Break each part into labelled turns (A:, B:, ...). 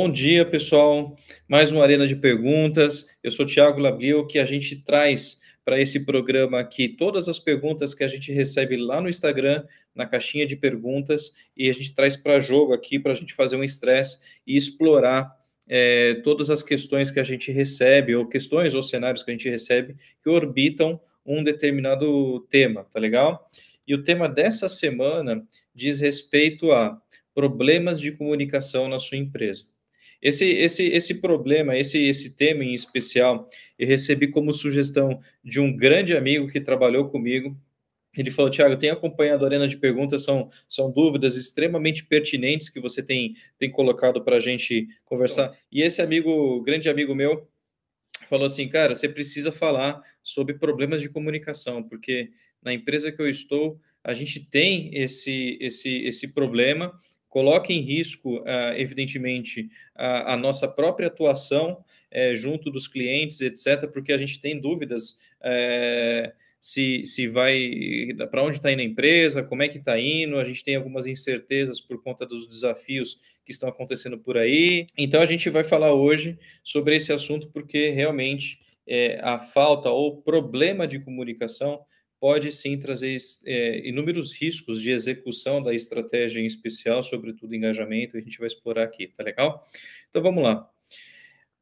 A: bom dia, pessoal. Mais uma arena de perguntas. Eu sou Tiago Labril, que a gente traz para esse programa aqui todas as perguntas que a gente recebe lá no Instagram, na caixinha de perguntas, e a gente traz para jogo aqui para a gente fazer um estresse e explorar é, todas as questões que a gente recebe, ou questões ou cenários que a gente recebe que orbitam um determinado tema, tá legal? E o tema dessa semana diz respeito a problemas de comunicação na sua empresa. Esse, esse, esse problema, esse, esse tema em especial, eu recebi como sugestão de um grande amigo que trabalhou comigo. Ele falou, Tiago, tenho acompanhado a arena de perguntas, são, são dúvidas extremamente pertinentes que você tem, tem colocado para a gente conversar. E esse amigo, grande amigo meu, falou assim, cara, você precisa falar sobre problemas de comunicação, porque na empresa que eu estou, a gente tem esse, esse, esse problema coloca em risco, uh, evidentemente, a, nossa própria atuação uh, junto dos clientes, etc., porque a gente tem dúvidas uh, se, se vai para onde está indo a empresa, como é que está indo, a gente tem algumas incertezas por conta dos desafios que estão acontecendo por aí. Então a gente vai falar hoje sobre esse assunto porque realmente é, a falta ou problema de comunicação pode sim trazer é, inúmeros riscos de execução da estratégia em especial, sobretudo engajamento, a gente vai explorar aqui, tá legal? Então vamos lá.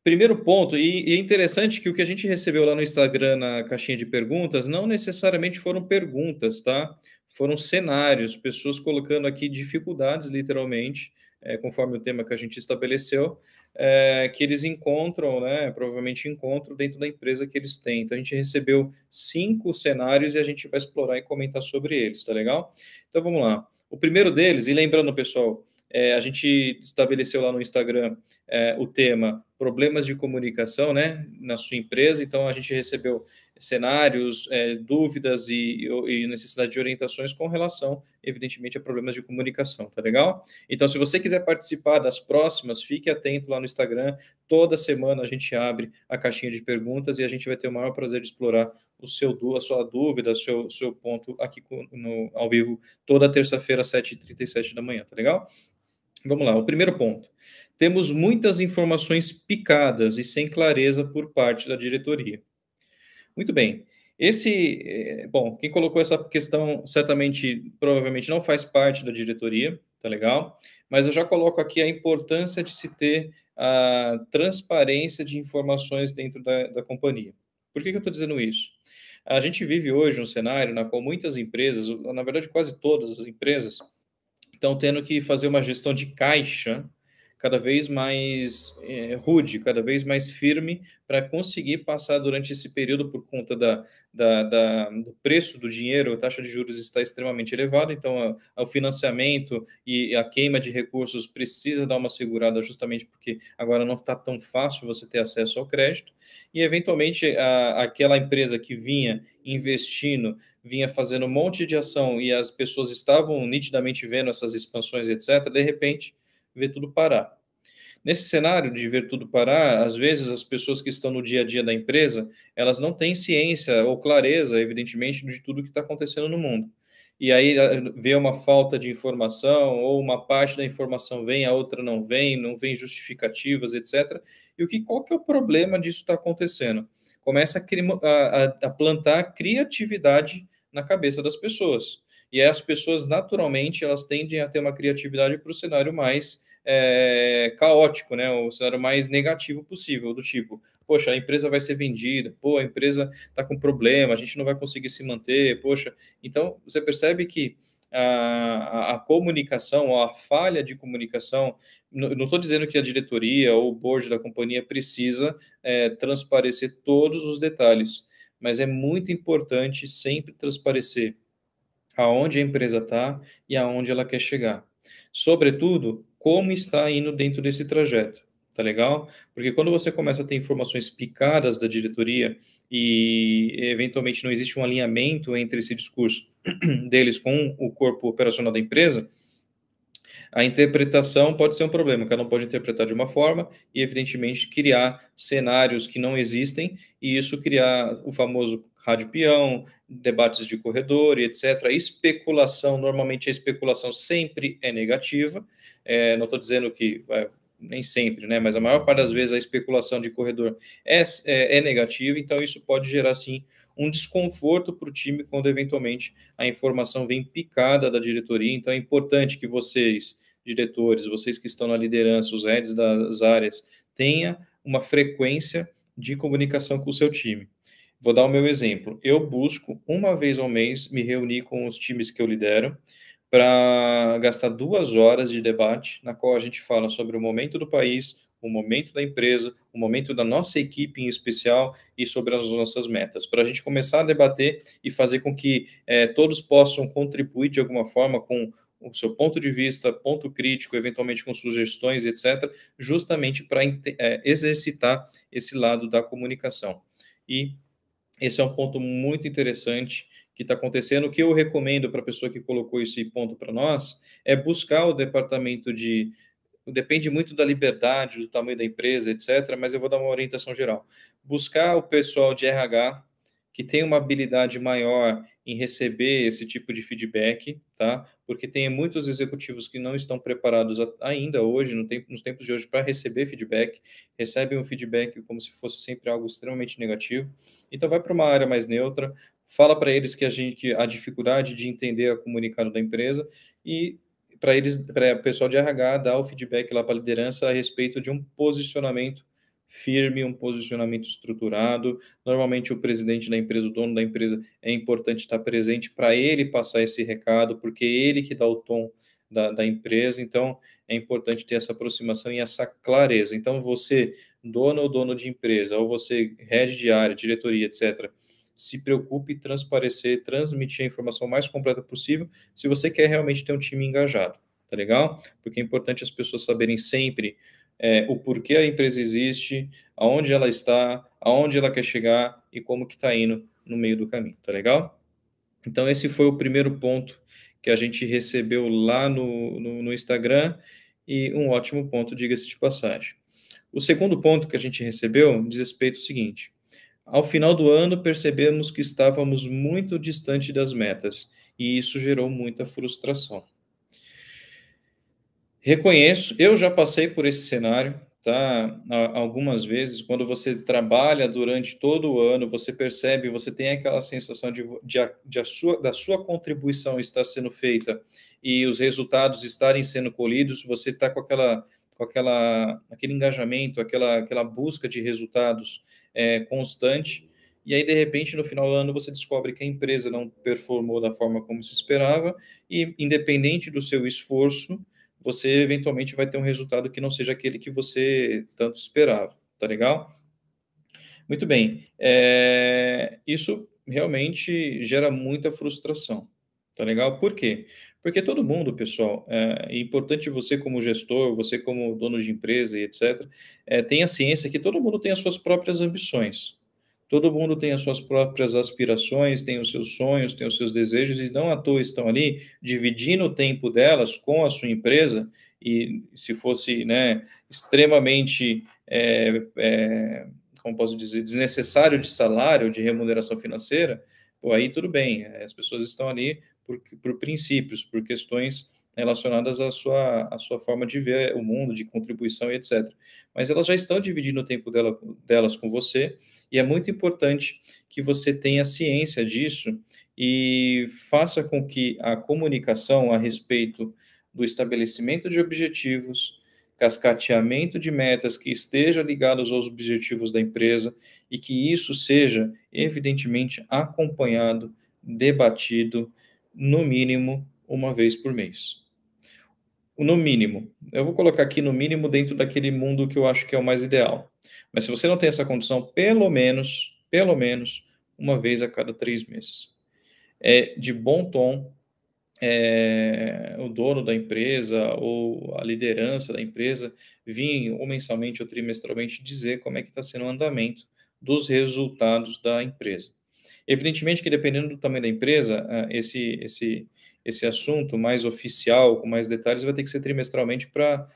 A: Primeiro ponto, e, e é interessante que o que a gente recebeu lá no Instagram, na caixinha de perguntas, não necessariamente foram perguntas, tá? Foram cenários, pessoas colocando aqui dificuldades, literalmente, é, conforme o tema que a gente estabeleceu, é, que eles encontram, né, provavelmente encontram dentro da empresa que eles têm. Então, a gente recebeu cinco cenários e a gente vai explorar e comentar sobre eles, tá legal? Então, vamos lá. O primeiro deles, e lembrando, pessoal, é, a gente estabeleceu lá no Instagram é, o tema problemas de comunicação né, na sua empresa, então a gente recebeu cenários, é, dúvidas e, e, necessidade de orientações com relação, evidentemente, a problemas de comunicação, tá legal? Então, se você quiser participar das próximas, fique atento lá no Instagram. Toda semana a gente abre a caixinha de perguntas e a gente vai ter o maior prazer de explorar o seu, a sua dúvida, o seu, seu ponto aqui no, ao vivo, toda terça-feira, às 7h37 da manhã, tá legal? Vamos lá, o primeiro ponto. Temos muitas informações picadas e sem clareza por parte da diretoria. Muito bem. Esse, eh, bom, quem colocou essa questão certamente, provavelmente não faz parte da diretoria, tá legal? Mas eu já coloco aqui a importância de se ter a transparência de informações dentro da, da companhia. Por que, que eu estou dizendo isso? A gente vive hoje um cenário na qual muitas empresas, na verdade quase todas as empresas, estão tendo que fazer uma gestão de caixa cada vez mais é, rude, cada vez mais firme, para conseguir passar durante esse período por conta da, da, da, do preço do dinheiro, a taxa de juros está extremamente elevada, então o financiamento e a queima de recursos precisa dar uma segurada justamente porque agora não está tão fácil você ter acesso ao crédito, e eventualmente a, aquela empresa que vinha investindo, vinha fazendo um monte de ação e as pessoas estavam nitidamente vendo essas expansões, etc., de repente ver tudo parar. Nesse cenário de ver tudo parar, às vezes as pessoas que estão no dia a dia da empresa, elas não têm ciência ou clareza, evidentemente, de tudo que está acontecendo no mundo. E aí vê uma falta de informação, ou uma parte da informação vem, a outra não vem, não vem justificativas, etc. E o que, qual que é o problema disso está acontecendo? Começa a, a, a plantar criatividade na cabeça das pessoas. E as pessoas, naturalmente, elas tendem a ter uma criatividade para o cenário mais é, caótico, né? O cenário mais negativo possível, do tipo, poxa, a empresa vai ser vendida, pô, a empresa está com problema, a gente não vai conseguir se manter, poxa. Então, você percebe que a, a, comunicação, a falha de comunicação, não estou dizendo que a diretoria ou o board da companhia precisa é, transparecer todos os detalhes, mas é muito importante sempre transparecer aonde a empresa está e aonde ela quer chegar. Sobretudo, como está indo dentro desse trajeto. Tá legal? Porque quando você começa a ter informações picadas da diretoria e eventualmente não existe um alinhamento entre esse discurso deles com o corpo operacional da empresa, a interpretação pode ser um problema. Cada um pode interpretar de uma forma e, evidentemente, criar cenários que não existem e isso criar o famoso rádio peão, debates de corredor e etc. especulação, normalmente a especulação sempre é negativa, é, não estou dizendo que vai, nem sempre, né? Mas a maior parte das vezes a especulação de corredor é, é, é negativa, então isso pode gerar sim um desconforto para o time quando eventualmente a informação vem picada da diretoria. Então é importante que vocês, diretores, vocês que estão na liderança, os heads das áreas, tenha uma frequência de comunicação com o seu time. Vou dar o meu exemplo. Eu busco uma vez ao mês me reunir com os times que eu lidero para gastar duas horas de debate, na qual a gente fala sobre o momento do país, o momento da empresa, o momento da nossa equipe em especial e sobre as nossas metas, para a gente começar a debater e fazer com que é, todos possam contribuir de alguma forma com o seu ponto de vista, ponto crítico, eventualmente com sugestões, etc., justamente para é, exercitar esse lado da comunicação. E esse é um ponto muito interessante que está acontecendo. O que eu recomendo para a pessoa que colocou esse ponto para nós é buscar o departamento de. Depende muito da liberdade, do tamanho da empresa, etc., mas eu vou dar uma orientação geral. Buscar o pessoal de RH que tem uma habilidade maior em receber esse tipo de feedback, tá? Porque tem muitos executivos que não estão preparados ainda hoje, no tempo, nos tempos de hoje, para receber feedback, recebem um feedback como se fosse sempre algo extremamente negativo. Então, vai para uma área mais neutra, fala para eles que a gente que a dificuldade de entender a comunicado da empresa e para eles, para o pessoal de RH dar o feedback lá para a liderança a respeito de um posicionamento firme, um posicionamento estruturado. Normalmente, o presidente da empresa, o dono da empresa, é importante estar presente para ele passar esse recado, porque é ele que dá o tom da, da, empresa. Então, é importante ter essa aproximação e essa clareza. Então, você, dono ou dono de empresa, ou você, head de área, diretoria, etc., se preocupe em transparecer, transmitir a informação mais completa possível, se você quer realmente ter um time engajado, tá legal? Porque é importante as pessoas saberem sempre é, o porquê a empresa existe, aonde ela está, aonde ela quer chegar e como que está indo no meio do caminho, tá legal? Então, esse foi o primeiro ponto que a gente recebeu lá no, no, no Instagram e um ótimo ponto, diga-se de passagem. O segundo ponto que a gente recebeu diz respeito ao seguinte: ao final do ano, percebemos que estávamos muito distante das metas e isso gerou muita frustração. Reconheço, eu já passei por esse cenário, tá? Algumas vezes, quando você trabalha durante todo o ano, você percebe, você tem aquela sensação de, de, de a sua, da sua contribuição estar sendo feita e os resultados estarem sendo colhidos, você está com aquela com aquela, aquele engajamento, aquela, aquela busca de resultados é, constante, e aí, de repente, no final do ano, você descobre que a empresa não performou da forma como se esperava, e independente do seu esforço, você eventualmente vai ter um resultado que não seja aquele que você tanto esperava, tá legal? Muito bem. É, isso realmente gera muita frustração, tá legal? Por quê? Porque todo mundo, pessoal, é, é importante você como gestor, você como dono de empresa e etc., é, tenha ciência que todo mundo tem as suas próprias ambições. Todo mundo tem as suas próprias aspirações, tem os seus sonhos, tem os seus desejos, e não à toa estão ali dividindo o tempo delas com a sua empresa, e se fosse né, extremamente, é, é, como posso dizer, desnecessário de salário, de remuneração financeira, pô, aí tudo bem, as pessoas estão ali por, por princípios, por questões relacionadas à sua, à sua forma de ver o mundo, de contribuição e etc. Mas elas já estão dividindo o tempo dela, delas com você, e é muito importante que você tenha ciência disso e faça com que a comunicação a respeito do estabelecimento de objetivos, cascateamento de metas que estejam ligados aos objetivos da empresa e que isso seja, evidentemente, acompanhado, debatido, no mínimo, uma vez por mês no mínimo. Eu vou colocar aqui no mínimo dentro daquele mundo que eu acho que é o mais ideal. Mas se você não tem essa condição, pelo menos, pelo menos, uma vez a cada três meses. É de bom tom é, o dono da empresa ou a liderança da empresa vir ou mensalmente ou trimestralmente dizer como é que está sendo o andamento dos resultados da empresa. Evidentemente que dependendo do tamanho da empresa, é, esse, esse, esse assunto mais oficial, com mais detalhes, vai ter que ser trimestralmente para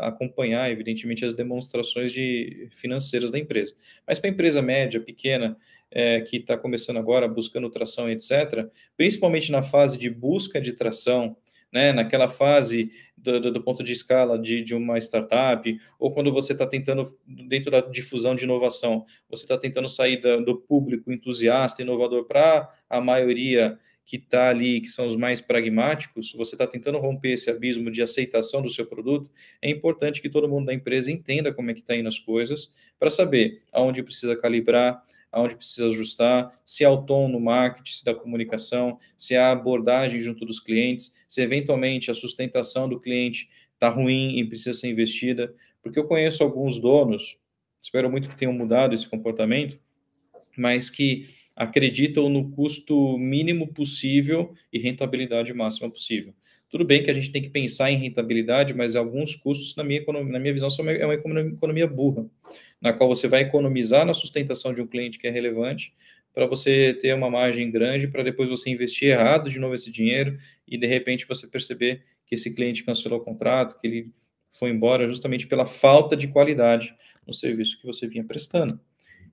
A: acompanhar, evidentemente, as demonstrações de financeiras da empresa. Mas para a empresa média, pequena, é, que está começando agora, buscando tração, etc., principalmente na fase de busca de tração, né, naquela fase do, do, do ponto de escala de, de uma startup, ou quando você está tentando, dentro da difusão de inovação, você está tentando sair da, do público entusiasta, inovador, para a maioria que está ali, que são os mais pragmáticos, você está tentando romper esse abismo de aceitação do seu produto, é importante que todo mundo da empresa entenda como é que está indo as coisas, para saber aonde precisa calibrar, aonde precisa ajustar, se é o tom no marketing, se da comunicação, se é a abordagem junto dos clientes, se eventualmente a sustentação do cliente está ruim e precisa ser investida, porque eu conheço alguns donos, espero muito que tenham mudado esse comportamento, mas que acreditam no custo mínimo possível e rentabilidade máxima possível. Tudo bem que a gente tem que pensar em rentabilidade, mas alguns custos, na minha, na minha visão, são uma, é uma economia burra, na qual você vai economizar na sustentação de um cliente que é relevante, para você ter uma margem grande, para depois você investir errado de novo esse dinheiro e de repente você perceber que esse cliente cancelou o contrato, que ele foi embora justamente pela falta de qualidade no serviço que você vinha prestando.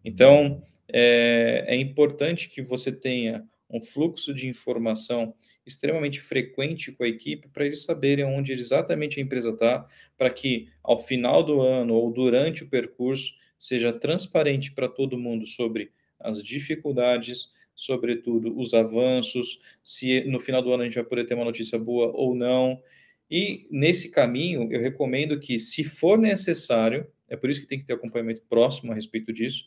A: Então, é, é importante que você tenha um fluxo de informação extremamente frequente com a equipe para eles saberem onde exatamente a empresa está, para que ao final do ano ou durante o percurso seja transparente para todo mundo sobre as dificuldades, sobretudo os avanços, se no final do ano a gente vai poder ter uma notícia boa ou não. E nesse caminho, eu recomendo que, se for necessário, é por isso que tem que ter acompanhamento próximo a respeito disso,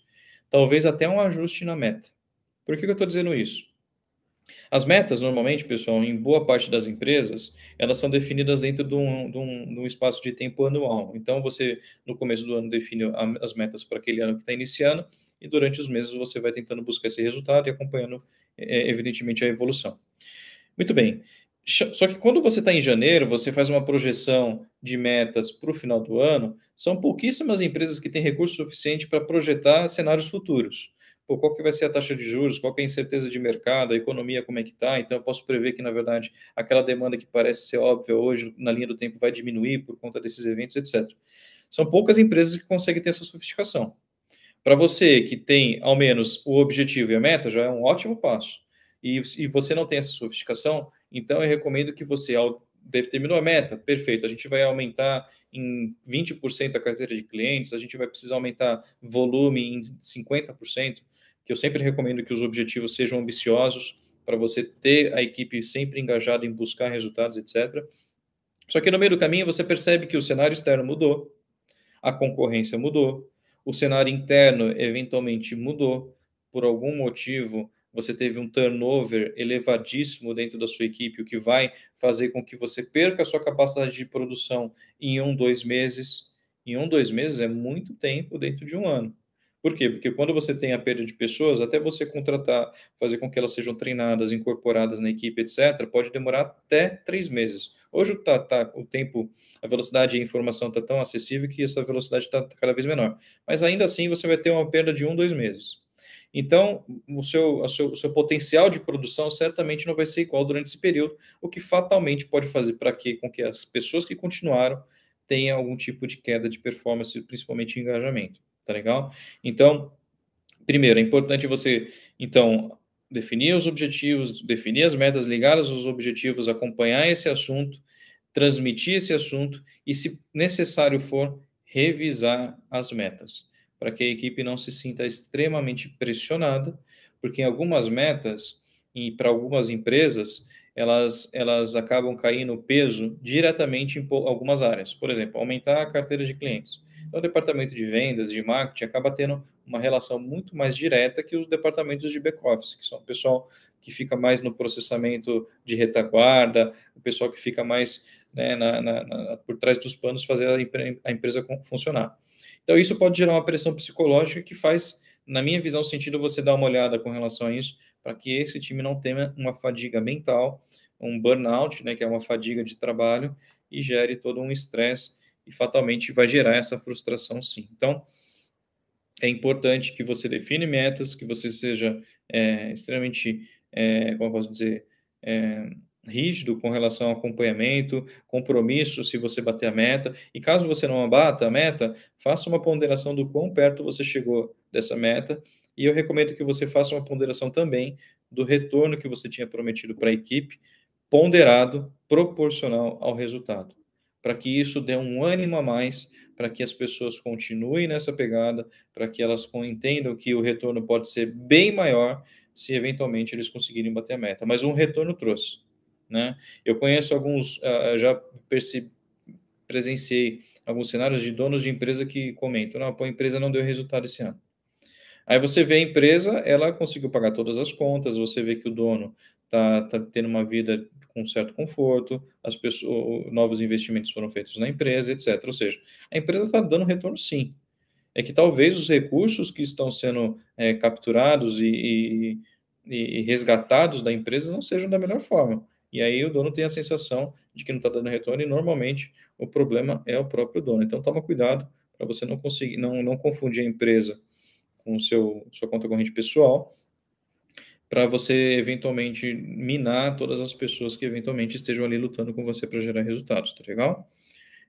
A: talvez até um ajuste na meta. Por que, que eu estou dizendo isso? As metas, normalmente, pessoal, em boa parte das empresas, elas são definidas dentro de um, de um, de um espaço de tempo anual. Então, você, no começo do ano, define as metas para aquele ano que está iniciando, e durante os meses você vai tentando buscar esse resultado e acompanhando, é, evidentemente, a evolução. Muito bem. Só que quando você está em janeiro, você faz uma projeção de metas para o final do ano, são pouquíssimas empresas que têm recurso suficiente para projetar cenários futuros. Pô, qual que vai ser a taxa de juros, qual que é a incerteza de mercado, a economia como é que está, então eu posso prever que, na verdade, aquela demanda que parece ser óbvia hoje, na linha do tempo, vai diminuir por conta desses eventos, etc. São poucas empresas que conseguem ter essa sofisticação. Para você que tem, ao menos, o objetivo e a meta, já é um ótimo passo. E, e você não tem essa sofisticação, então eu recomendo que você, ao determinou a meta, perfeito, a gente vai aumentar em 20% a carteira de clientes, a gente vai precisar aumentar volume em 50%, que eu sempre recomendo que os objetivos sejam ambiciosos para você ter a equipe sempre engajada em buscar resultados, etc. Só que no meio do caminho você percebe que o cenário externo mudou, a concorrência mudou, o cenário interno eventualmente mudou, por algum motivo você teve um turnover elevadíssimo dentro da sua equipe, o que vai fazer com que você perca a sua capacidade de produção em um, dois meses. Em um, dois meses é muito tempo dentro de um ano. Por quê? Porque quando você tem a perda de pessoas, até você contratar, fazer com que elas sejam treinadas, incorporadas na equipe, etc., pode demorar até três meses. Hoje tá, tá, o tempo, a velocidade e a informação está tão acessível que essa velocidade está cada vez menor. Mas ainda assim você vai ter uma perda de um, dois meses. Então, o seu, seu, o seu potencial de produção certamente não vai ser igual durante esse período, o que fatalmente pode fazer para que, com que as pessoas que continuaram tenham algum tipo de queda de performance, principalmente engajamento. Tá legal? Então, primeiro, é importante você, então, definir os objetivos, definir as metas ligadas aos objetivos, acompanhar esse assunto, transmitir esse assunto e, se necessário for, revisar as metas para que a equipe não se sinta extremamente pressionada, porque em algumas metas e para algumas empresas elas, elas acabam caindo peso diretamente em algumas áreas. Por exemplo, aumentar a carteira de clientes. Então, o departamento de vendas, de marketing, acaba tendo uma relação muito mais direta que os departamentos de back-office, que são o pessoal que fica mais no processamento de retaguarda, o pessoal que fica mais né, na, na, na, por trás dos panos fazer a, a empresa funcionar. Então, isso pode gerar uma pressão psicológica que faz, na minha visão, sentido você dar uma olhada com relação a isso, para que esse time não tenha uma fadiga mental, um burnout, né, que é uma fadiga de trabalho, e gere todo um estresse, e fatalmente vai gerar essa frustração, sim. Então, é importante que você define metas, que você seja é, extremamente, é, como eu posso dizer, é, rígido com relação ao acompanhamento, compromisso se você bater a meta, e caso você não bata a meta, faça uma ponderação do quão perto você chegou dessa meta, e eu recomendo que você faça uma ponderação também do retorno que você tinha prometido para a equipe, ponderado, proporcional ao resultado, para que isso dê um ânimo a mais, para que as pessoas continuem nessa pegada, para que elas entendam que o retorno pode ser bem maior se eventualmente eles conseguirem bater a meta. Mas um retorno trouxe. Né? Eu conheço alguns, uh, já percebi, presenciei alguns cenários de donos de empresa que comentam: não, a empresa não deu resultado esse ano. Aí você vê a empresa, ela conseguiu pagar todas as contas, você vê que o dono está tá tendo uma vida com certo conforto, as pessoas, novos investimentos foram feitos na empresa, etc. Ou seja, a empresa está dando retorno sim. É que talvez os recursos que estão sendo é, capturados e, e, e resgatados da empresa não sejam da melhor forma. E aí o dono tem a sensação de que não está dando retorno e normalmente o problema é o próprio dono. Então toma cuidado para você não conseguir, não, não confundir a empresa com seu sua conta corrente pessoal, para você eventualmente minar todas as pessoas que eventualmente estejam ali lutando com você para gerar resultados, tá legal?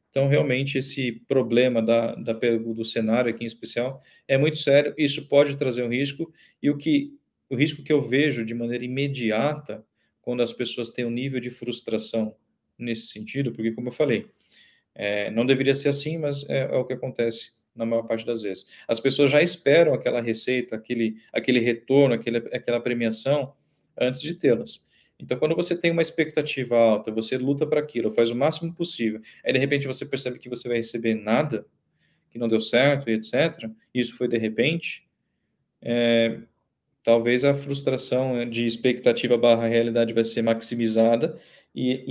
A: Então, realmente, esse problema da, da, do cenário aqui em especial é muito sério, isso pode trazer um risco, e o que o risco que eu vejo de maneira imediata quando as pessoas têm um nível de frustração nesse sentido, porque, como eu falei, é, não deveria ser assim, mas é, é, o que acontece na maior parte das vezes. As pessoas já esperam aquela receita, aquele, aquele retorno, aquele, aquela premiação antes de tê-las. Então, quando você tem uma expectativa alta, você luta para aquilo, faz o máximo possível, aí de repente você percebe que você vai receber nada, que não deu certo etc. Isso foi de repente. É, talvez a frustração de expectativa barra realidade vai ser maximizada e,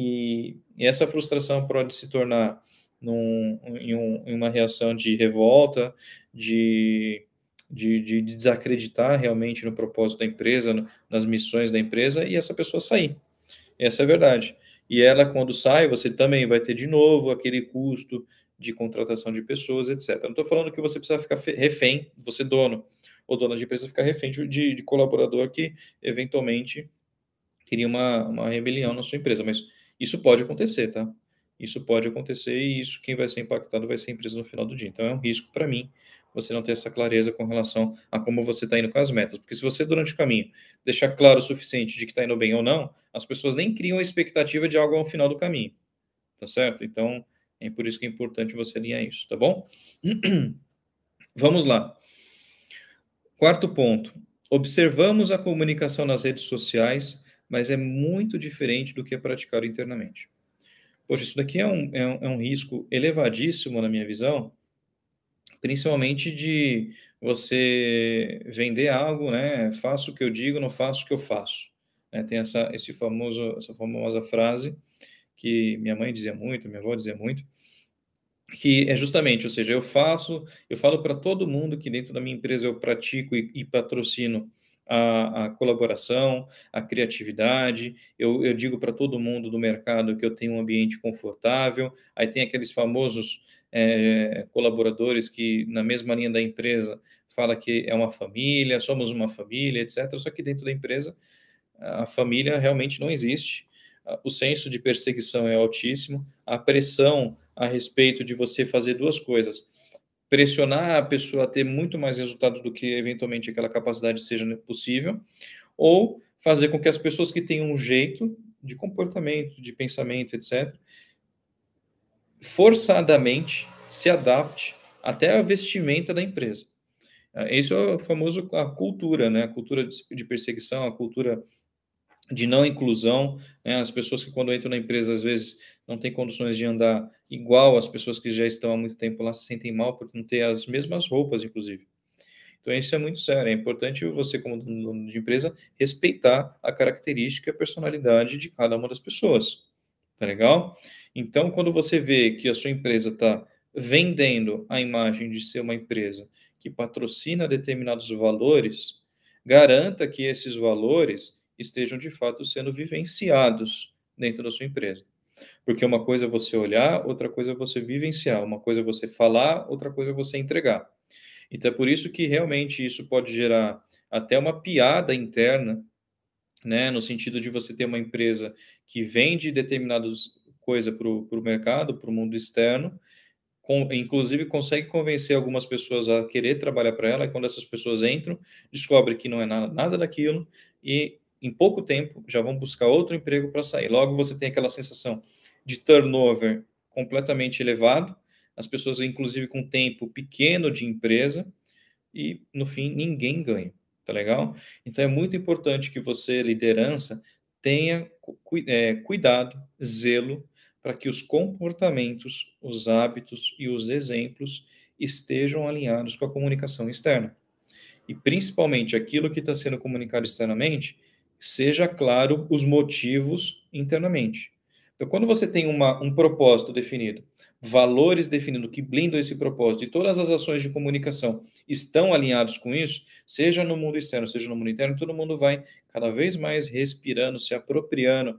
A: e, e essa frustração pode se tornar num, em, um, em, uma reação de revolta, de, de, de, desacreditar realmente no propósito da empresa, no, nas missões da empresa e essa pessoa sair. Essa é a verdade. E ela, quando sai, você também vai ter de novo aquele custo de contratação de pessoas, etc. Não estou falando que você precisa ficar refém, você dono ou dona de empresa ficar refém de, de colaborador que eventualmente queria uma, uma rebelião na sua empresa. Mas isso pode acontecer, tá? Isso pode acontecer e isso quem vai ser impactado vai ser a empresa no final do dia. Então é um risco para mim você não ter essa clareza com relação a como você está indo com as metas. Porque se você, durante o caminho, deixar claro o suficiente de que está indo bem ou não, as pessoas nem criam a expectativa de algo ao final do caminho. Tá certo? Então, é por isso que é importante você alinhar isso, tá bom? Vamos lá. Quarto ponto. Observamos a comunicação nas redes sociais, mas é muito diferente do que é praticado internamente. Poxa, isso daqui é um, é um, é um risco elevadíssimo, na minha visão, principalmente de você vender algo, né? Faço o que eu digo, não faço o que eu faço. É, tem essa, esse famoso, essa famosa frase que minha mãe dizia muito, minha avó dizia muito, que é justamente, ou seja, eu faço, eu falo para todo mundo que dentro da minha empresa eu pratico e, e patrocino a, a, colaboração, a criatividade. Eu, eu digo para todo mundo do mercado que eu tenho um ambiente confortável. Aí tem aqueles famosos é, colaboradores que, na mesma linha da empresa, fala que é uma família, somos uma família, etc. Só que dentro da empresa, a família realmente não existe. O senso de perseguição é altíssimo, a pressão a respeito de você fazer duas coisas. Pressionar a pessoa a ter muito mais resultados do que eventualmente aquela capacidade seja possível, ou fazer com que as pessoas que têm um jeito de comportamento, de pensamento, etc., forçadamente se adapte até a vestimenta da empresa. Esse é o famoso a cultura, né? A cultura de perseguição, a cultura de não inclusão, né? as pessoas que quando entram na empresa às vezes não têm condições de andar igual as pessoas que já estão há muito tempo lá se sentem mal por não ter as mesmas roupas, inclusive. Então isso é muito sério, é importante você como dono de empresa respeitar a característica e a personalidade de cada uma das pessoas, tá legal? Então quando você vê que a sua empresa está vendendo a imagem de ser uma empresa que patrocina determinados valores, garanta que esses valores estejam de fato sendo vivenciados dentro da sua empresa. Porque uma coisa é você olhar, outra coisa é você vivenciar, uma coisa é você falar, outra coisa é você entregar. Então é por isso que realmente isso pode gerar até uma piada interna, né, no sentido de você ter uma empresa que vende determinadas coisa para o mercado, para o mundo externo, com, inclusive consegue convencer algumas pessoas a querer trabalhar para ela, e quando essas pessoas entram, descobre que não é nada, nada daquilo, e em pouco tempo, já vão buscar outro emprego para sair. Logo, você tem aquela sensação de turnover completamente elevado, as pessoas, inclusive, com tempo pequeno de empresa, e no fim, ninguém ganha. Tá legal? Então, é muito importante que você, liderança, tenha é, cuidado, zelo, para que os comportamentos, os hábitos e os exemplos estejam alinhados com a comunicação externa. E principalmente aquilo que está sendo comunicado externamente, seja claro os motivos internamente. Então, quando você tem uma, um propósito definido, valores definidos que blindam esse propósito e todas as ações de comunicação estão alinhados com isso, seja no mundo externo, seja no mundo interno, todo mundo vai cada vez mais respirando, se apropriando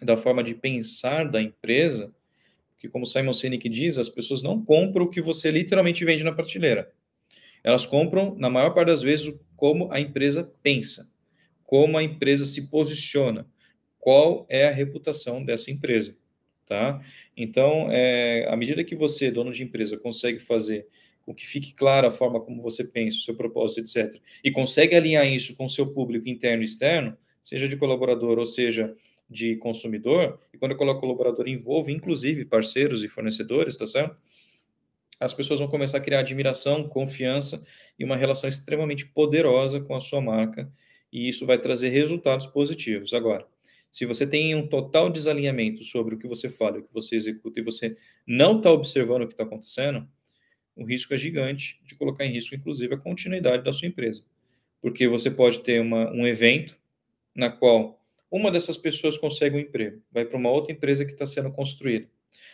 A: da forma de pensar da empresa, que como Simon Sinek diz, as pessoas não compram o que você literalmente vende na prateleira. Elas compram, na maior parte das vezes, como a empresa pensa, como a empresa se posiciona, qual é a reputação dessa empresa, tá? Então, é, à medida que você, dono de empresa, consegue fazer com que fique clara a forma como você pensa, o seu propósito, etc., e consegue alinhar isso com o seu público interno e externo, seja de colaborador ou seja de consumidor, e quando eu coloco colaborador, envolve inclusive parceiros e fornecedores, tá certo? As pessoas vão começar a criar admiração, confiança e uma relação extremamente poderosa com a sua marca, e isso vai trazer resultados positivos. Agora, se você tem um total desalinhamento sobre o que você fala, o que você executa, e você não está observando o que está acontecendo, o risco é gigante de colocar em risco, inclusive, a continuidade da sua empresa. Porque você pode ter uma, um evento na qual uma dessas pessoas consegue um emprego, vai para uma outra empresa que está sendo construída.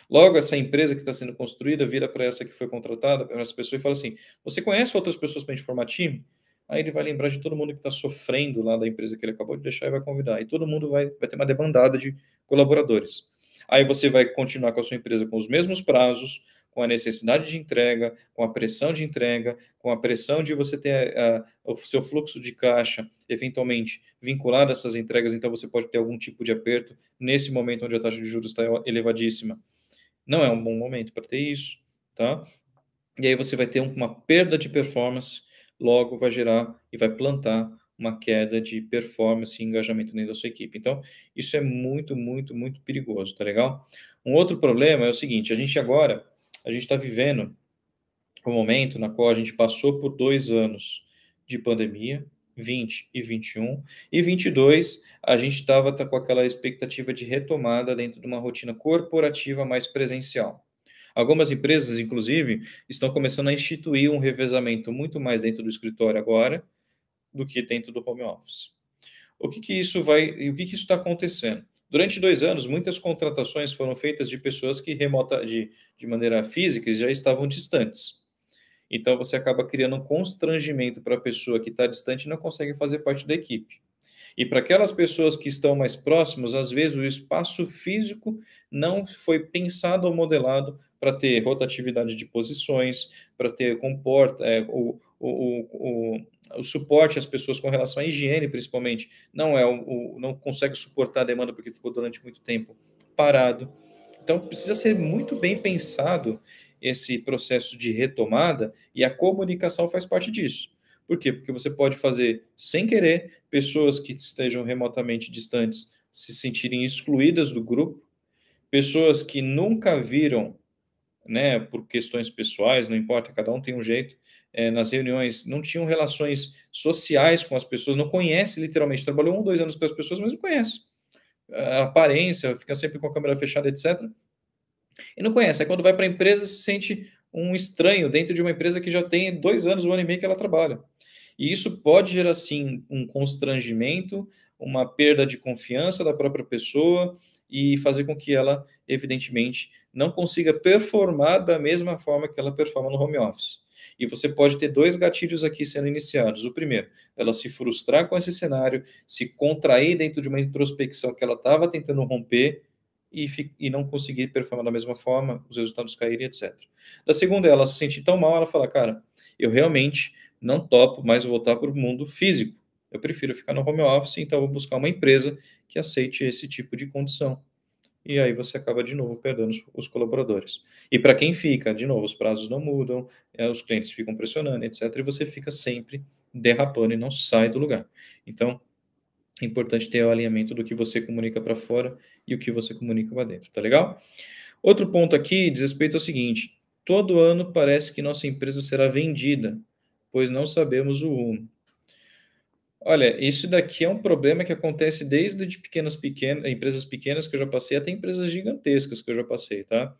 A: Logo, essa empresa que está sendo construída vira para essa que foi contratada, para essa pessoa, e fala assim: Você conhece outras pessoas para a gente formar time? Aí ele vai lembrar de todo mundo que está sofrendo lá da empresa que ele acabou de deixar e vai convidar. E todo mundo vai, vai ter uma debandada de colaboradores. Aí você vai continuar com a sua empresa com os mesmos prazos, com a necessidade de entrega, com a pressão de entrega, com a pressão de você ter uh, o seu fluxo de caixa eventualmente vinculado a essas entregas, então você pode ter algum tipo de aperto nesse momento onde a taxa de juros está elevadíssima. Não é um bom momento para ter isso, tá? E aí você vai ter uma perda de performance, logo vai gerar e vai plantar uma queda de performance e engajamento dentro da sua equipe. Então, isso é muito, muito, muito perigoso, tá legal? Um outro problema é o seguinte: a gente agora a gente está vivendo um momento na qual a gente passou por dois anos de pandemia, 20 e 21, e 22 a gente estava tá com aquela expectativa de retomada dentro de uma rotina corporativa mais presencial. Algumas empresas, inclusive, estão começando a instituir um revezamento muito mais dentro do escritório agora do que dentro do home office. O que, que isso vai, o que, que isso está acontecendo? Durante dois anos, muitas contratações foram feitas de pessoas que remota, de, de maneira física já estavam distantes. Então você acaba criando um constrangimento para a pessoa que está distante e não consegue fazer parte da equipe. E para aquelas pessoas que estão mais próximas, às vezes o espaço físico não foi pensado ou modelado para ter rotatividade de posições, para ter comporta, é, o, o, o, o, suporte às pessoas com relação à higiene, principalmente, não é o, não consegue suportar a demanda porque ficou durante muito tempo parado. Então precisa ser muito bem pensado esse processo de retomada e a comunicação faz parte disso. Por quê? Porque você pode fazer sem querer pessoas que estejam remotamente distantes se sentirem excluídas do grupo, pessoas que nunca viram né, por questões pessoais, não importa, cada um tem um jeito, é, nas reuniões, não tinham relações sociais com as pessoas, não conhece literalmente, trabalhou um, dois anos com as pessoas, mas não conhece. A aparência, fica sempre com a câmera fechada, etc. E não conhece. Aí quando vai para a empresa, se sente um estranho dentro de uma empresa que já tem dois anos, um ano e meio que ela trabalha. E isso pode gerar, sim, um constrangimento, uma perda de confiança da própria pessoa, e fazer com que ela, evidentemente, não consiga performar da mesma forma que ela performa no home office. E você pode ter dois gatilhos aqui sendo iniciados. O primeiro, ela se frustrar com esse cenário, se contrair dentro de uma introspecção que ela estava tentando romper e, e, não conseguir performar da mesma forma, os resultados caírem, etc. Da segunda, ela se sentir tão mal, ela fala, cara, eu realmente não topo mais voltar para o mundo físico. Eu prefiro ficar no home office, então vou buscar uma empresa que aceite esse tipo de condição. E aí você acaba de novo perdendo os, colaboradores. E para quem fica, de novo, os prazos não mudam, é, os clientes ficam pressionando, etc. E você fica sempre derrapando e não sai do lugar. Então, é importante ter o alinhamento do que você comunica para fora e o que você comunica para dentro, tá legal? Outro ponto aqui diz respeito ao seguinte: todo ano parece que nossa empresa será vendida, pois não sabemos o rumo. Olha, isso daqui é um problema que acontece desde de pequenas, pequenas, empresas pequenas que eu já passei até empresas gigantescas que eu já passei, tá?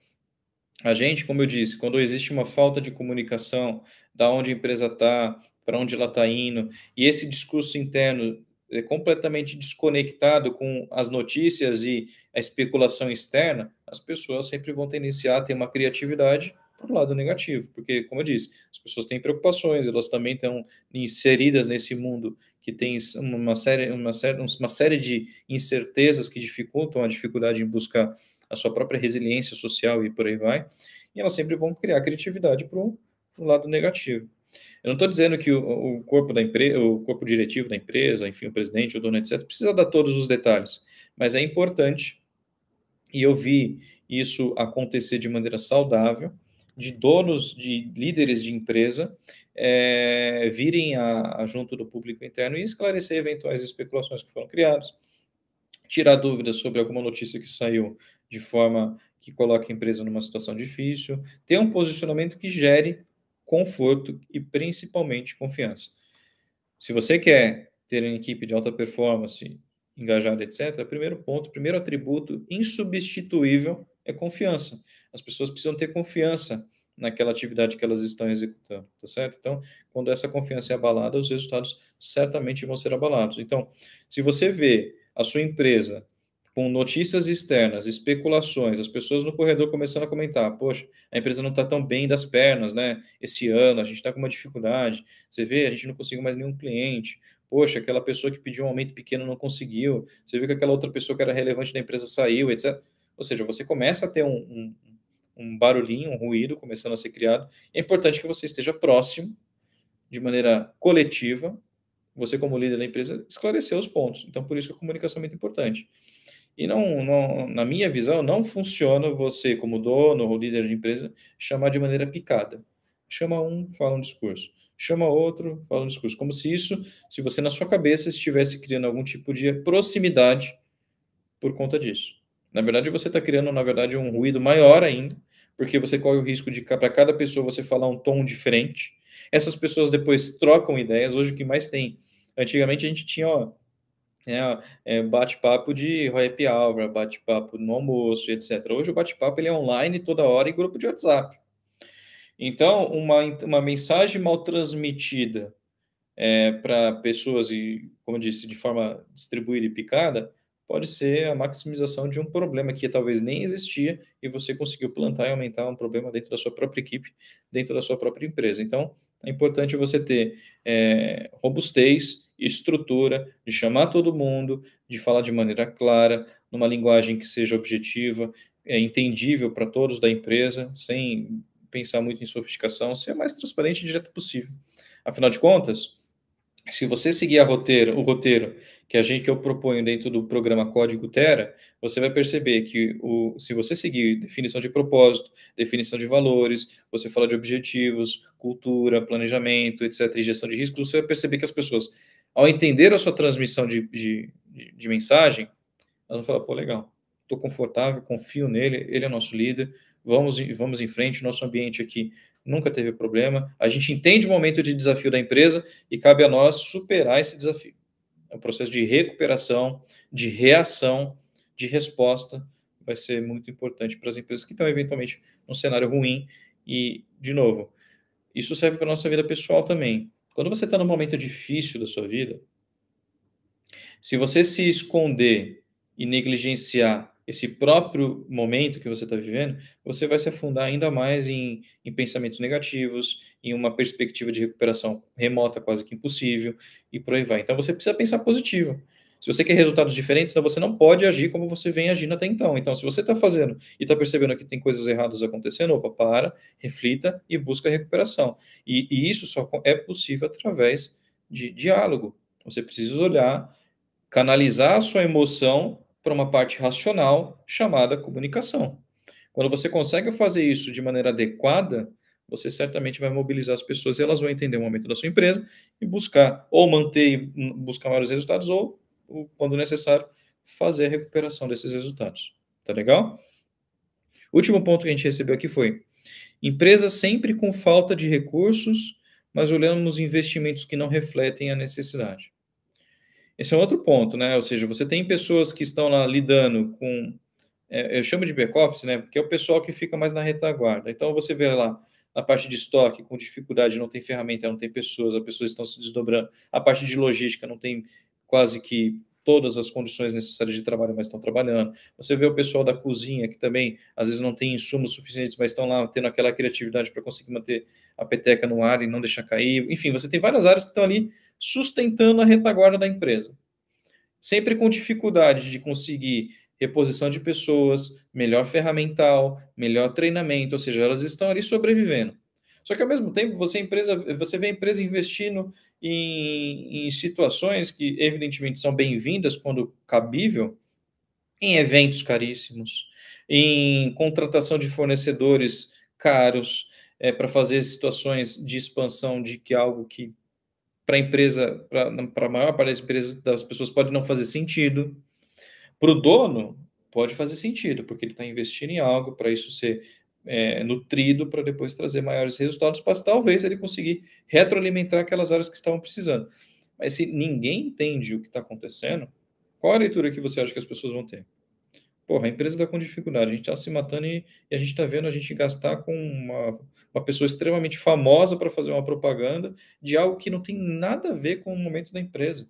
A: A gente, como eu disse, quando existe uma falta de comunicação da onde a empresa está, para onde ela está indo, e esse discurso interno é completamente desconectado com as notícias e a especulação externa, as pessoas sempre vão tendenciar a ter uma criatividade para o lado negativo, porque, como eu disse, as pessoas têm preocupações, elas também estão inseridas nesse mundo que tem uma série, uma série, uma série de incertezas que dificultam a dificuldade em buscar a sua própria resiliência social e por aí vai, e elas sempre vão criar criatividade para o lado negativo. Eu não estou dizendo que o, o corpo da empresa, o corpo diretivo da empresa, enfim, o presidente, o dono, etc., precisa dar todos os detalhes, mas é importante, e eu vi isso acontecer de maneira saudável, de donos, de líderes de empresa, é, virem a, a, junto do público interno e esclarecer eventuais especulações que foram criadas, tirar dúvidas sobre alguma notícia que saiu de forma que coloque a empresa numa situação difícil, ter um posicionamento que gere conforto e principalmente confiança. Se você quer ter uma equipe de alta performance, engajada, etc., primeiro ponto, primeiro atributo insubstituível é confiança. As pessoas precisam ter confiança naquela atividade que elas estão executando, tá certo? Então, quando essa confiança é abalada, os resultados certamente vão ser abalados. Então, se você vê a sua empresa com notícias externas, especulações, as pessoas no corredor começando a comentar, poxa, a empresa não está tão bem das pernas, né? Esse ano a gente está com uma dificuldade. Você vê, a gente não conseguiu mais nenhum cliente. Poxa, aquela pessoa que pediu um aumento pequeno não conseguiu. Você vê que aquela outra pessoa que era relevante da empresa saiu, etc. Ou seja, você começa a ter um, um, um barulhinho, um ruído começando a ser criado. É importante que você esteja próximo, de maneira coletiva, você como líder da empresa, esclarecer os pontos. Então, por isso que a comunicação é muito importante. E não, não, na minha visão, não funciona você, como dono ou líder de empresa, chamar de maneira picada. Chama um, fala um discurso. Chama outro, fala um discurso. Como se isso, se você na sua cabeça estivesse criando algum tipo de proximidade por conta disso. Na verdade, você está criando, na verdade, um ruído maior ainda, porque você corre o risco de, para cada pessoa, você falar um tom diferente. Essas pessoas depois trocam ideias. Hoje, o que mais tem? Antigamente, a gente tinha é, é bate-papo de happy hour, bate-papo no almoço, etc. Hoje o bate-papo ele é online toda hora em grupo de WhatsApp. Então, uma, uma mensagem mal transmitida é, para pessoas, e, como disse, de forma distribuída e picada, pode ser a maximização de um problema que talvez nem existia e você conseguiu plantar e aumentar um problema dentro da sua própria equipe, dentro da sua própria empresa. Então, é importante você ter é, robustez, estrutura, de chamar todo mundo, de falar de maneira clara, numa linguagem que seja objetiva, é, entendível para todos da empresa, sem pensar muito em sofisticação, ser mais transparente e direto possível. Afinal de contas, se você seguir roteiro, o roteiro que a gente que eu proponho dentro do programa Código Terra, você vai perceber que o, se você seguir definição de propósito, definição de valores, você fala de objetivos, cultura, planejamento, etc., e gestão de riscos, você vai perceber que as pessoas, ao entender a sua transmissão de, de, de, de mensagem, elas vão falar, pô, legal, estou confortável, confio nele, ele é nosso líder, vamos, vamos em frente, nosso ambiente aqui nunca teve problema. A gente entende o momento de desafio da empresa e cabe a nós superar esse desafio. É um processo de recuperação, de reação, de resposta, vai ser muito importante para as empresas que estão eventualmente num cenário ruim. E, de novo, isso serve para a nossa vida pessoal também. Quando você está num momento difícil da sua vida, se você se esconder e negligenciar esse próprio momento que você está vivendo, você vai se afundar ainda mais em, em, pensamentos negativos, em uma perspectiva de recuperação remota quase que impossível, e por aí vai. Então você precisa pensar positivo. Se você quer resultados diferentes, então você não pode agir como você vem agindo até então. Então, se você está fazendo e está percebendo que tem coisas erradas acontecendo, opa, para, reflita e busca recuperação. E, e isso só é possível através de diálogo. Você precisa olhar, canalizar a sua emoção para uma parte racional chamada comunicação. Quando você consegue fazer isso de maneira adequada, você certamente vai mobilizar as pessoas e elas vão entender o momento da sua empresa e buscar ou manter buscar maiores resultados ou quando necessário, fazer a recuperação desses resultados. Tá legal? Último ponto que a gente recebeu aqui foi: empresas sempre com falta de recursos, mas olhando nos investimentos que não refletem a necessidade. Esse é outro ponto, né? Ou seja, você tem pessoas que estão lá lidando com, é, eu chamo de back-office, né? Porque é o pessoal que fica mais na retaguarda. Então, você vê lá a parte de estoque com dificuldade, não tem ferramenta, não tem pessoas, as pessoas estão se desdobrando. A parte de logística não tem quase que todas as condições necessárias de trabalho, mas estão trabalhando. Você vê o pessoal da cozinha, que também às vezes não tem insumos suficientes, mas estão lá tendo aquela criatividade para conseguir manter a peteca no ar e não deixar cair. Enfim, você tem várias áreas que estão ali sustentando a retaguarda da empresa. Sempre com dificuldade de conseguir reposição de pessoas, melhor ferramental, melhor treinamento, ou seja, elas estão ali sobrevivendo. Só que ao mesmo tempo você empresa, você vê a empresa investindo em, em situações que evidentemente são bem-vindas quando cabível, em eventos caríssimos, em contratação de fornecedores caros é, para fazer situações de expansão de que algo que para a empresa, para a maior parte das empresas, das pessoas pode não fazer sentido. Para o dono, pode fazer sentido, porque ele está investindo em algo para isso ser é, nutrido para depois trazer maiores resultados, para talvez ele conseguir retroalimentar aquelas áreas que estavam precisando. Mas se ninguém entende o que está acontecendo, qual a leitura que você acha que as pessoas vão ter? Porra, a empresa está com dificuldade, a gente está se matando e, e, a gente está vendo a gente gastar com uma, uma pessoa extremamente famosa para fazer uma propaganda de algo que não tem nada a ver com o momento da empresa.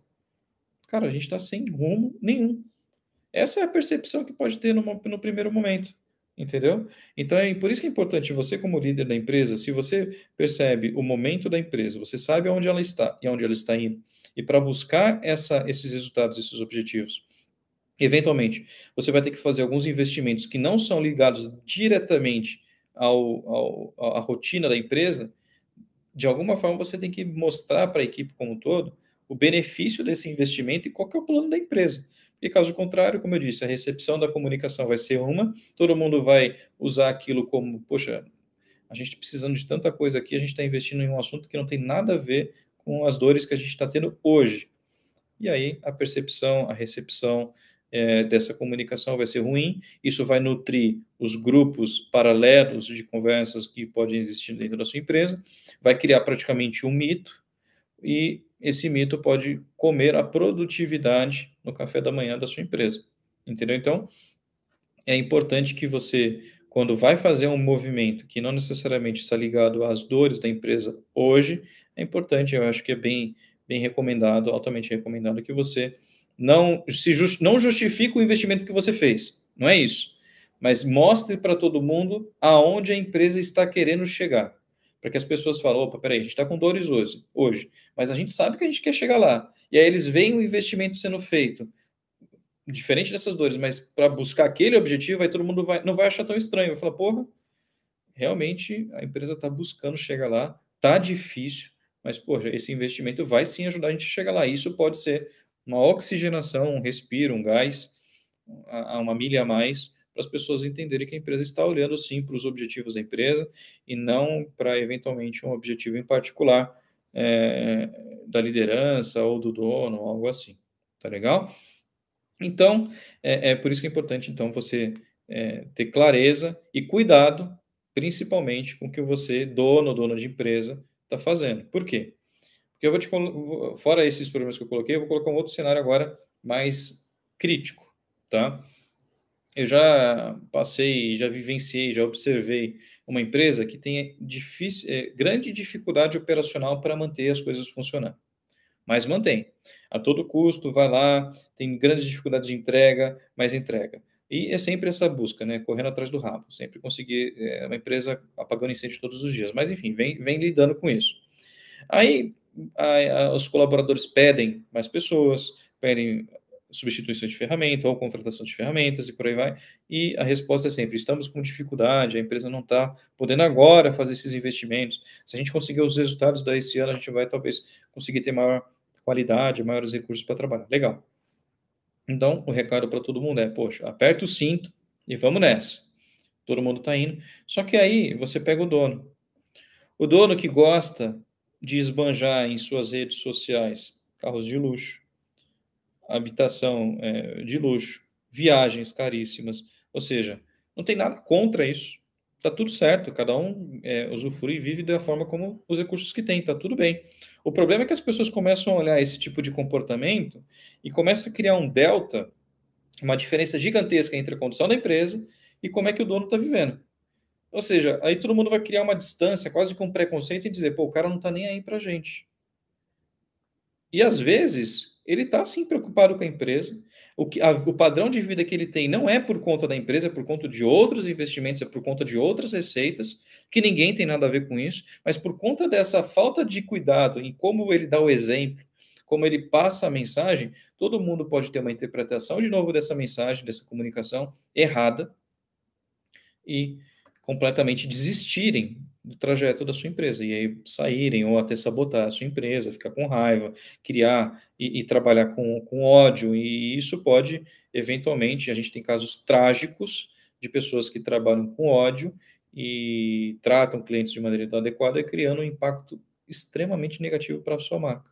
A: Cara, a gente está sem rumo nenhum. Essa é a percepção que pode ter no, no primeiro momento entendeu? Então é por isso que é importante você como líder da empresa, se você percebe o momento da empresa, você sabe onde ela está e onde ela está indo, e para buscar essa, esses resultados, esses objetivos, eventualmente você vai ter que fazer alguns investimentos que não são ligados diretamente ao, ao, à rotina da empresa. De alguma forma você tem que mostrar para a equipe como um todo o benefício desse investimento e qual é o plano da empresa. E caso contrário, como eu disse, a recepção da comunicação vai ser uma, todo mundo vai usar aquilo como, poxa, a gente precisando de tanta coisa aqui, a gente está investindo em um assunto que não tem nada a ver com as dores que a gente está tendo hoje. E aí a percepção, a recepção é, dessa comunicação vai ser ruim, isso vai nutrir os grupos paralelos de conversas que podem existir dentro da sua empresa, vai criar praticamente um mito, e esse mito pode comer a produtividade no café da manhã da sua empresa. Entendeu? Então, é importante que você, quando vai fazer um movimento que não necessariamente está ligado às dores da empresa hoje, é importante, eu acho que é bem, bem recomendado, altamente recomendado, que você não, se just, não justifique o investimento que você fez. Não é isso. Mas mostre para todo mundo aonde a empresa está querendo chegar para que as pessoas falem, opa, peraí, a gente está com dores hoje, hoje, mas a gente sabe que a gente quer chegar lá. E aí eles veem o investimento sendo feito, diferente dessas dores, mas para buscar aquele objetivo, aí todo mundo vai, não vai achar tão estranho, vai falar, porra, realmente a empresa está buscando chegar lá, tá difícil, mas, poxa, esse investimento vai sim ajudar a gente a chegar lá. Isso pode ser uma oxigenação, um respiro, um gás, uma milha a mais, para as pessoas entenderem que a empresa está olhando sim para os objetivos da empresa e não para eventualmente um objetivo em particular é, da liderança ou do dono, algo assim. Tá legal? Então, é, é por isso que é importante então você é, ter clareza e cuidado, principalmente com o que você, dono ou dona de empresa, está fazendo. Por quê? Porque eu vou te fora esses problemas que eu coloquei, eu vou colocar um outro cenário agora mais crítico, tá? Eu já passei, já vivenciei, já observei uma empresa que tem difícil, é, grande dificuldade operacional para manter as coisas funcionando. Mas mantém. A todo custo, vai lá, tem grandes dificuldades de entrega, mas entrega. E é sempre essa busca, né? Correndo atrás do rabo, sempre conseguir é, uma empresa apagando incêndio todos os dias. Mas enfim, vem, vem lidando com isso. Aí a, a, os colaboradores pedem mais pessoas, pedem substituição de ferramenta ou contratação de ferramentas e por aí vai. E a resposta é sempre: estamos com dificuldade, a empresa não está podendo agora fazer esses investimentos. Se a gente conseguir os resultados desse ano, a gente vai talvez conseguir ter maior qualidade, maiores recursos para trabalhar. Legal. Então, o recado para todo mundo é: poxa, aperta o cinto e vamos nessa. Todo mundo está indo. Só que aí você pega o dono. O dono que gosta de esbanjar em suas redes sociais carros de luxo, habitação é, de luxo, viagens caríssimas, ou seja, não tem nada contra isso. Tá tudo certo, cada um é, usufrui e vive da forma como os recursos que tem, tá tudo bem. O problema é que as pessoas começam a olhar esse tipo de comportamento e começam a criar um delta, uma diferença gigantesca entre a condição da empresa e como é que o dono está vivendo. Ou seja, aí todo mundo vai criar uma distância, quase com um preconceito, e dizer, pô, o cara não está nem aí para gente. E às vezes ele está sim preocupado com a empresa. O, que, a, o padrão de vida que ele tem não é por conta da empresa, é por conta de outros investimentos, é por conta de outras receitas, que ninguém tem nada a ver com isso, mas por conta dessa falta de cuidado em como ele dá o exemplo, como ele passa a mensagem, todo mundo pode ter uma interpretação de novo dessa mensagem, dessa comunicação errada e completamente desistirem do trajeto da sua empresa e aí saírem ou até sabotar a sua empresa, ficar com raiva, criar e, e, trabalhar com, com ódio, e isso pode, eventualmente, a gente tem casos trágicos de pessoas que trabalham com ódio e tratam clientes de maneira inadequada, criando um impacto extremamente negativo para a sua marca.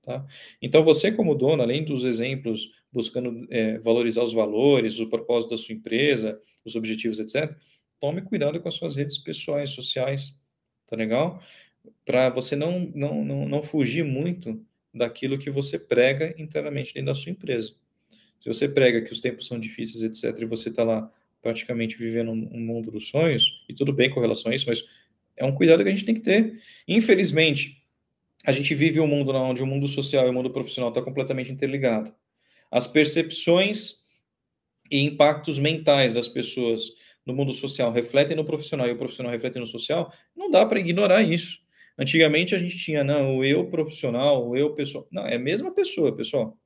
A: Tá? Então, você, como dono, além dos exemplos, buscando é, valorizar os valores, o propósito da sua empresa, os objetivos, etc., tome cuidado com as suas redes pessoais, sociais, tá legal? Para você não, não, não, não fugir muito daquilo que você prega internamente dentro da sua empresa. Se você prega que os tempos são difíceis, etc., e você está lá praticamente vivendo um mundo dos sonhos, e tudo bem com relação a isso, mas é um cuidado que a gente tem que ter. Infelizmente, a gente vive um mundo onde o mundo social e o mundo profissional está completamente interligado. As percepções e impactos mentais das pessoas no mundo social refletem no profissional e o profissional reflete no social, não dá para ignorar isso. Antigamente a gente tinha, não, o eu profissional, o eu pessoal. Não, é a mesma pessoa, pessoal.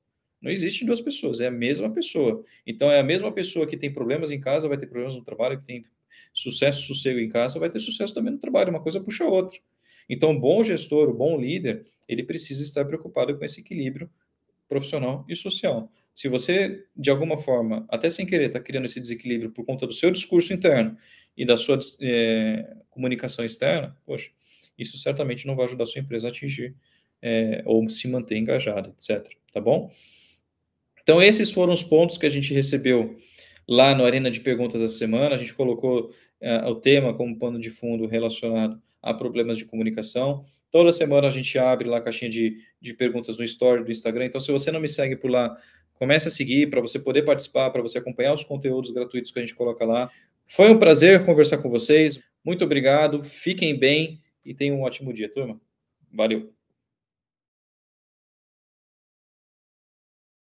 A: Não existe duas pessoas, é a mesma pessoa. Então é a mesma pessoa que tem problemas em casa, vai ter problemas no trabalho, que tem sucesso, sossego em casa, vai ter sucesso também no trabalho. Uma coisa puxa a outra. Então, o bom gestor, o bom líder, ele precisa estar preocupado com esse equilíbrio profissional e social. Se você, de alguma forma, até sem querer, está criando esse desequilíbrio por conta do seu discurso interno e da sua é, comunicação externa, poxa, isso certamente não vai ajudar a sua empresa a atingir é, ou se manter engajada, etc. Tá bom? Então, esses foram os pontos que a gente recebeu lá no Arena de Perguntas da semana. A gente colocou é, o tema como pano de fundo relacionado a problemas de comunicação. Toda semana a gente abre lá a caixinha de, de perguntas no story do Instagram. Então, se você não me segue por lá, Comece a seguir para você poder participar, para você acompanhar os conteúdos gratuitos que a gente coloca lá. Foi um prazer conversar com vocês. Muito obrigado. Fiquem bem e tenham um ótimo dia, turma. Valeu.